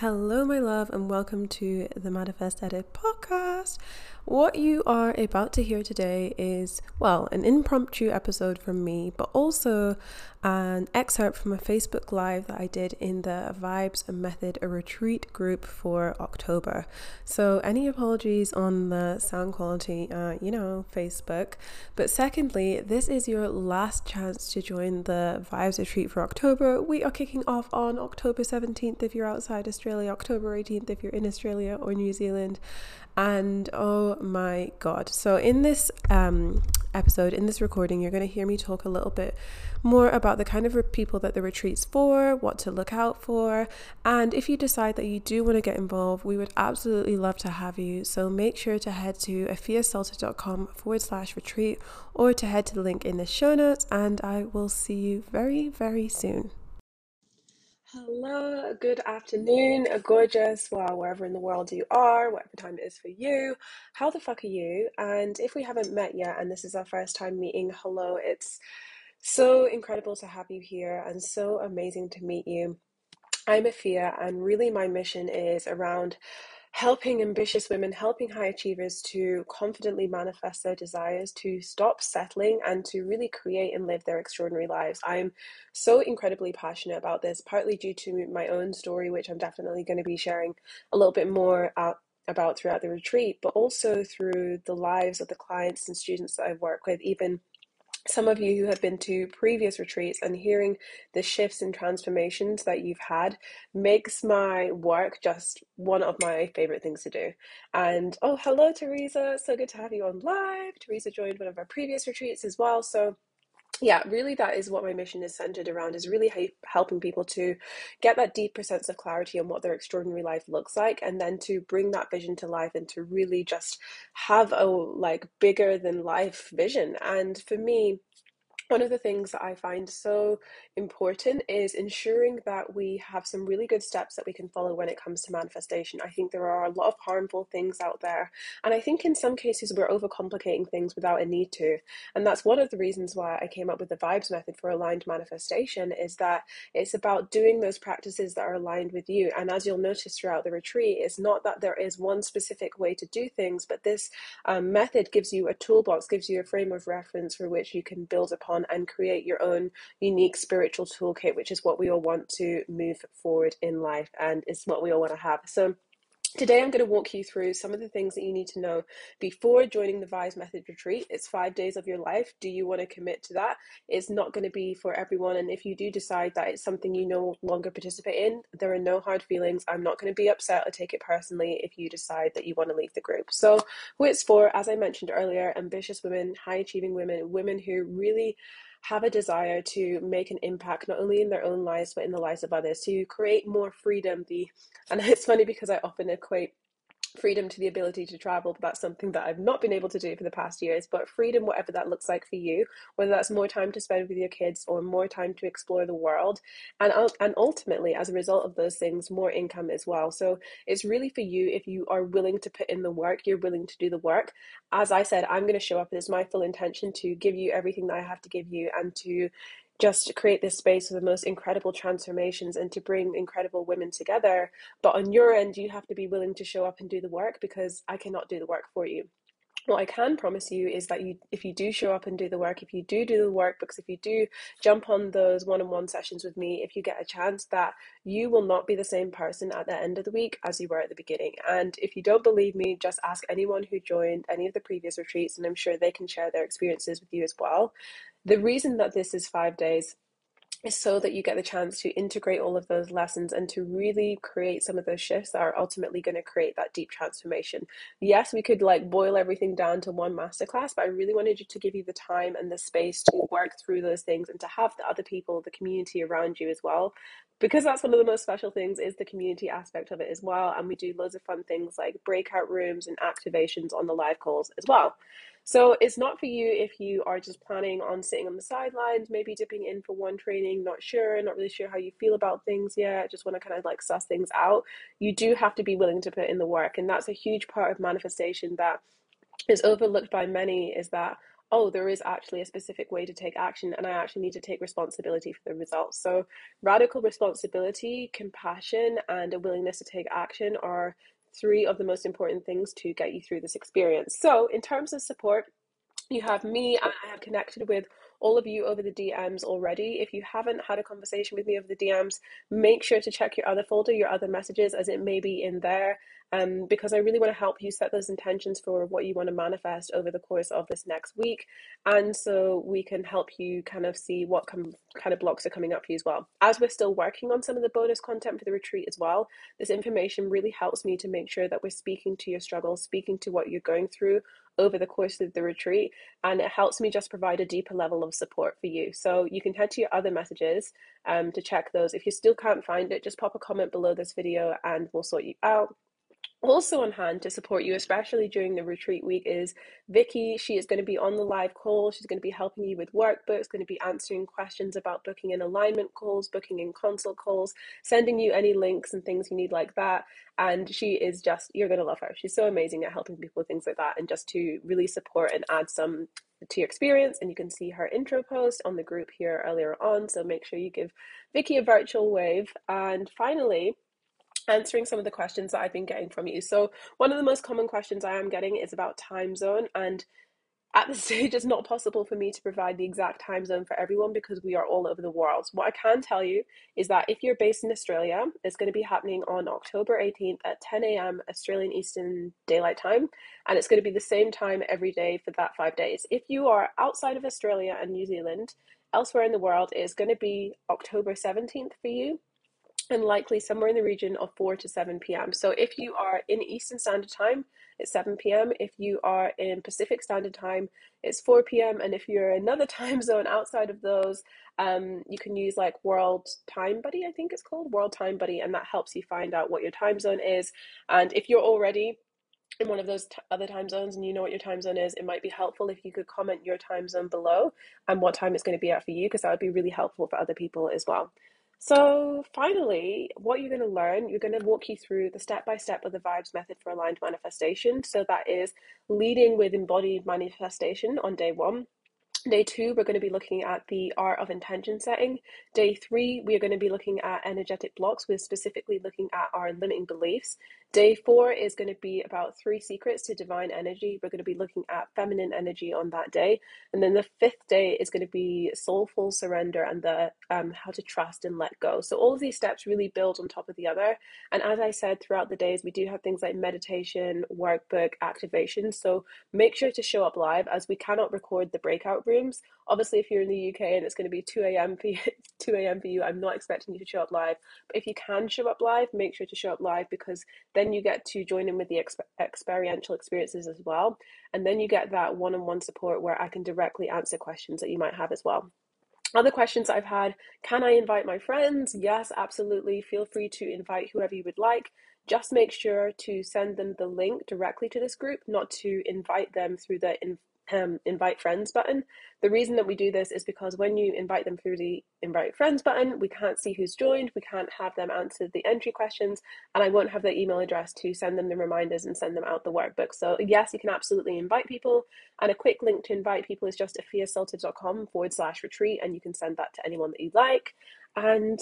Hello, my love, and welcome to the Manifest Edit podcast. What you are about to hear today is, well, an impromptu episode from me, but also an excerpt from a Facebook Live that I did in the Vibes and Method, a retreat group for October. So, any apologies on the sound quality, uh, you know, Facebook. But secondly, this is your last chance to join the Vibes retreat for October. We are kicking off on October 17th if you're outside Australia, October 18th if you're in Australia or New Zealand. And oh my God. So, in this um, episode, in this recording, you're going to hear me talk a little bit more about the kind of people that the retreat's for, what to look out for. And if you decide that you do want to get involved, we would absolutely love to have you. So, make sure to head to efiasulter.com forward slash retreat or to head to the link in the show notes. And I will see you very, very soon. Hello, good afternoon, a gorgeous, well, wherever in the world you are, whatever time it is for you. How the fuck are you? And if we haven't met yet and this is our first time meeting, hello, it's so incredible to have you here and so amazing to meet you. I'm Efia, and really my mission is around helping ambitious women, helping high achievers to confidently manifest their desires, to stop settling, and to really create and live their extraordinary lives. I'm so incredibly passionate about this, partly due to my own story, which I'm definitely going to be sharing a little bit more out about throughout the retreat, but also through the lives of the clients and students that I work with, even some of you who have been to previous retreats and hearing the shifts and transformations that you've had makes my work just one of my favorite things to do. And oh, hello, Teresa. So good to have you on live. Teresa joined one of our previous retreats as well. So yeah, really, that is what my mission is centered around is really helping people to get that deeper sense of clarity on what their extraordinary life looks like, and then to bring that vision to life and to really just have a like bigger than life vision. And for me, one of the things that I find so important is ensuring that we have some really good steps that we can follow when it comes to manifestation. I think there are a lot of harmful things out there, and I think in some cases we're overcomplicating things without a need to. And that's one of the reasons why I came up with the vibes method for aligned manifestation is that it's about doing those practices that are aligned with you. And as you'll notice throughout the retreat, it's not that there is one specific way to do things, but this um, method gives you a toolbox, gives you a frame of reference for which you can build upon and create your own unique spiritual toolkit, which is what we all want to move forward in life and is what we all want to have. So, Today, I'm going to walk you through some of the things that you need to know before joining the Vibes Method retreat. It's five days of your life. Do you want to commit to that? It's not going to be for everyone. And if you do decide that it's something you no longer participate in, there are no hard feelings. I'm not going to be upset or take it personally if you decide that you want to leave the group. So, who it's for, as I mentioned earlier, ambitious women, high achieving women, women who really have a desire to make an impact not only in their own lives but in the lives of others to create more freedom the and it's funny because i often equate freedom to the ability to travel but that's something that i've not been able to do for the past years but freedom whatever that looks like for you whether that's more time to spend with your kids or more time to explore the world and and ultimately as a result of those things more income as well. So it's really for you if you are willing to put in the work you're willing to do the work. As i said i'm going to show up it's my full intention to give you everything that i have to give you and to just create this space for the most incredible transformations and to bring incredible women together. But on your end, you have to be willing to show up and do the work because I cannot do the work for you. What I can promise you is that you, if you do show up and do the work, if you do do the work, because if you do jump on those one-on-one sessions with me, if you get a chance, that you will not be the same person at the end of the week as you were at the beginning. And if you don't believe me, just ask anyone who joined any of the previous retreats, and I'm sure they can share their experiences with you as well. The reason that this is five days is so that you get the chance to integrate all of those lessons and to really create some of those shifts that are ultimately going to create that deep transformation. Yes, we could like boil everything down to one masterclass, but I really wanted to give you the time and the space to work through those things and to have the other people, the community around you as well. Because that's one of the most special things is the community aspect of it as well. And we do loads of fun things like breakout rooms and activations on the live calls as well. So it's not for you if you are just planning on sitting on the sidelines, maybe dipping in for one training, not sure, not really sure how you feel about things yet, just want to kind of like suss things out. You do have to be willing to put in the work. And that's a huge part of manifestation that is overlooked by many is that oh there is actually a specific way to take action and i actually need to take responsibility for the results so radical responsibility compassion and a willingness to take action are three of the most important things to get you through this experience. So, in terms of support, you have me, I have connected with all of you over the DMs already. If you haven't had a conversation with me over the DMs, make sure to check your other folder, your other messages, as it may be in there. Um, because I really want to help you set those intentions for what you want to manifest over the course of this next week. And so we can help you kind of see what com- kind of blocks are coming up for you as well. As we're still working on some of the bonus content for the retreat as well, this information really helps me to make sure that we're speaking to your struggles, speaking to what you're going through over the course of the retreat and it helps me just provide a deeper level of support for you. So you can head to your other messages um, to check those. If you still can't find it just pop a comment below this video and we'll sort you out also on hand to support you, especially during the retreat week, is Vicky. She is going to be on the live call. She's going to be helping you with workbooks, going to be answering questions about booking in alignment calls, booking in consult calls, sending you any links and things you need like that. And she is just, you're going to love her. She's so amazing at helping people with things like that and just to really support and add some to your experience. And you can see her intro post on the group here earlier on. So make sure you give Vicky a virtual wave. And finally, answering some of the questions that I've been getting from you. So, one of the most common questions I am getting is about time zone. And at this stage, it's not possible for me to provide the exact time zone for everyone because we are all over the world. What I can tell you is that if you're based in Australia, it's going to be happening on October 18th at 10 a.m. Australian Eastern Daylight Time. And it's going to be the same time every day for that five days. If you are outside of Australia and New Zealand, elsewhere in the world, it's going to be October 17th for you and likely somewhere in the region of 4 to 7 p.m. So if you are in Eastern Standard Time, it's 7 p.m. If you are in Pacific Standard Time, it's 4 p.m. And if you're in another time zone outside of those, um, you can use like World Time Buddy, I think it's called World Time Buddy, and that helps you find out what your time zone is. And if you're already in one of those t- other time zones and you know what your time zone is, it might be helpful if you could comment your time zone below and what time it's going to be at for you, because that would be really helpful for other people as well. So, finally, what you're going to learn, you're going to walk you through the step by step of the vibes method for aligned manifestation. So, that is leading with embodied manifestation on day one. Day two, we're going to be looking at the art of intention setting. Day three, we are going to be looking at energetic blocks. We're specifically looking at our limiting beliefs. Day four is going to be about three secrets to divine energy. We're going to be looking at feminine energy on that day. And then the fifth day is going to be soulful surrender and the um, how to trust and let go. So all of these steps really build on top of the other. And as I said throughout the days, we do have things like meditation, workbook, activation. So make sure to show up live as we cannot record the breakout rooms. Obviously, if you're in the UK and it's going to be 2 a.m. for you, 2 a.m. for you, I'm not expecting you to show up live. But if you can show up live, make sure to show up live because then you get to join in with the exp- experiential experiences as well. And then you get that one on one support where I can directly answer questions that you might have as well. Other questions I've had can I invite my friends? Yes, absolutely. Feel free to invite whoever you would like. Just make sure to send them the link directly to this group, not to invite them through the in, um, invite friends button. The reason that we do this is because when you invite them through the invite friends button, we can't see who's joined, we can't have them answer the entry questions, and I won't have their email address to send them the reminders and send them out the workbook. So, yes, you can absolutely invite people, and a quick link to invite people is just efiasulter.com forward slash retreat, and you can send that to anyone that you'd like. And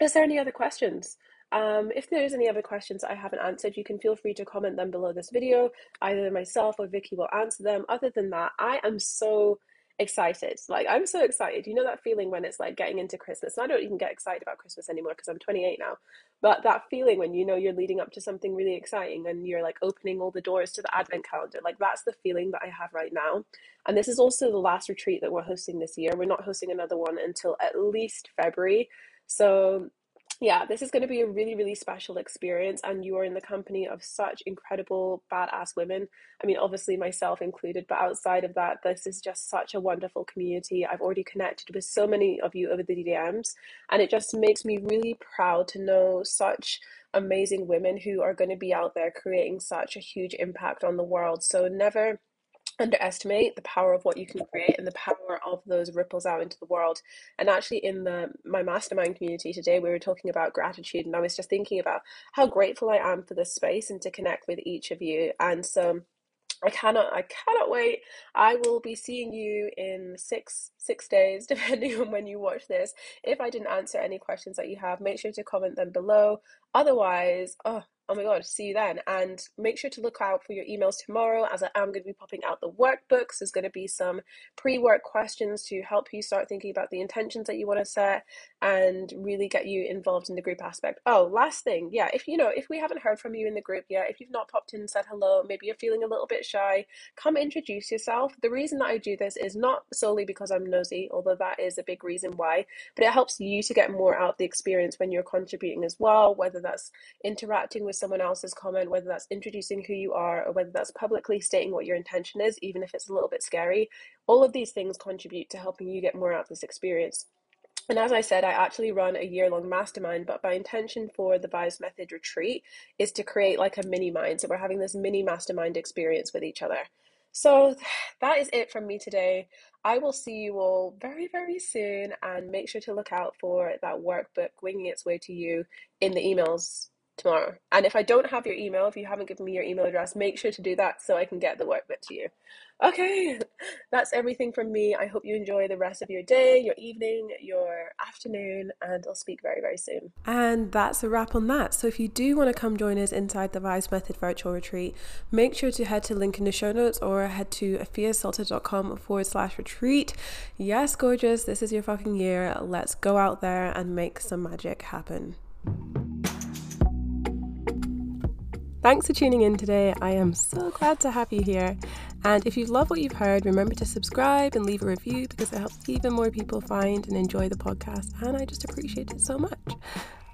is there any other questions? Um, if there's any other questions I haven't answered, you can feel free to comment them below this video. Either myself or Vicky will answer them. Other than that, I am so excited. Like I'm so excited. You know that feeling when it's like getting into Christmas. And I don't even get excited about Christmas anymore because I'm 28 now. But that feeling when you know you're leading up to something really exciting and you're like opening all the doors to the advent calendar. Like that's the feeling that I have right now. And this is also the last retreat that we're hosting this year. We're not hosting another one until at least February. So yeah, this is going to be a really, really special experience, and you are in the company of such incredible, badass women. I mean, obviously, myself included, but outside of that, this is just such a wonderful community. I've already connected with so many of you over the DMs, and it just makes me really proud to know such amazing women who are going to be out there creating such a huge impact on the world. So, never underestimate the power of what you can create and the power of those ripples out into the world and actually in the my mastermind community today we were talking about gratitude and i was just thinking about how grateful i am for this space and to connect with each of you and so I cannot I cannot wait. I will be seeing you in six six days, depending on when you watch this. If I didn't answer any questions that you have, make sure to comment them below. Otherwise, oh oh my god, see you then. And make sure to look out for your emails tomorrow as I am going to be popping out the workbooks. There's going to be some pre work questions to help you start thinking about the intentions that you want to set and really get you involved in the group aspect. Oh, last thing, yeah, if you know, if we haven't heard from you in the group yet, if you've not popped in and said hello, maybe you're feeling a little bit shy, come introduce yourself. The reason that I do this is not solely because I'm nosy, although that is a big reason why, but it helps you to get more out the experience when you're contributing as well, whether that's interacting with someone else's comment, whether that's introducing who you are or whether that's publicly stating what your intention is, even if it's a little bit scary. All of these things contribute to helping you get more out of this experience. And as I said, I actually run a year long mastermind, but my intention for the Vibes Method retreat is to create like a mini mind. So we're having this mini mastermind experience with each other. So that is it from me today. I will see you all very, very soon and make sure to look out for that workbook winging its way to you in the emails tomorrow. And if I don't have your email, if you haven't given me your email address, make sure to do that so I can get the workbook to you. Okay, that's everything from me. I hope you enjoy the rest of your day, your evening, your afternoon, and I'll speak very, very soon. And that's a wrap on that. So if you do want to come join us inside the Vibes Method virtual retreat, make sure to head to link in the show notes or head to efiasulter.com forward slash retreat. Yes, gorgeous, this is your fucking year. Let's go out there and make some magic happen. Thanks for tuning in today. I am so glad to have you here. And if you love what you've heard, remember to subscribe and leave a review because it helps even more people find and enjoy the podcast. And I just appreciate it so much.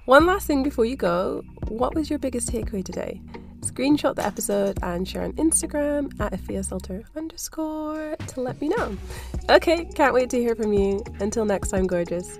One last thing before you go what was your biggest takeaway today? Screenshot the episode and share on Instagram at efiasulter underscore to let me know. Okay, can't wait to hear from you. Until next time, gorgeous.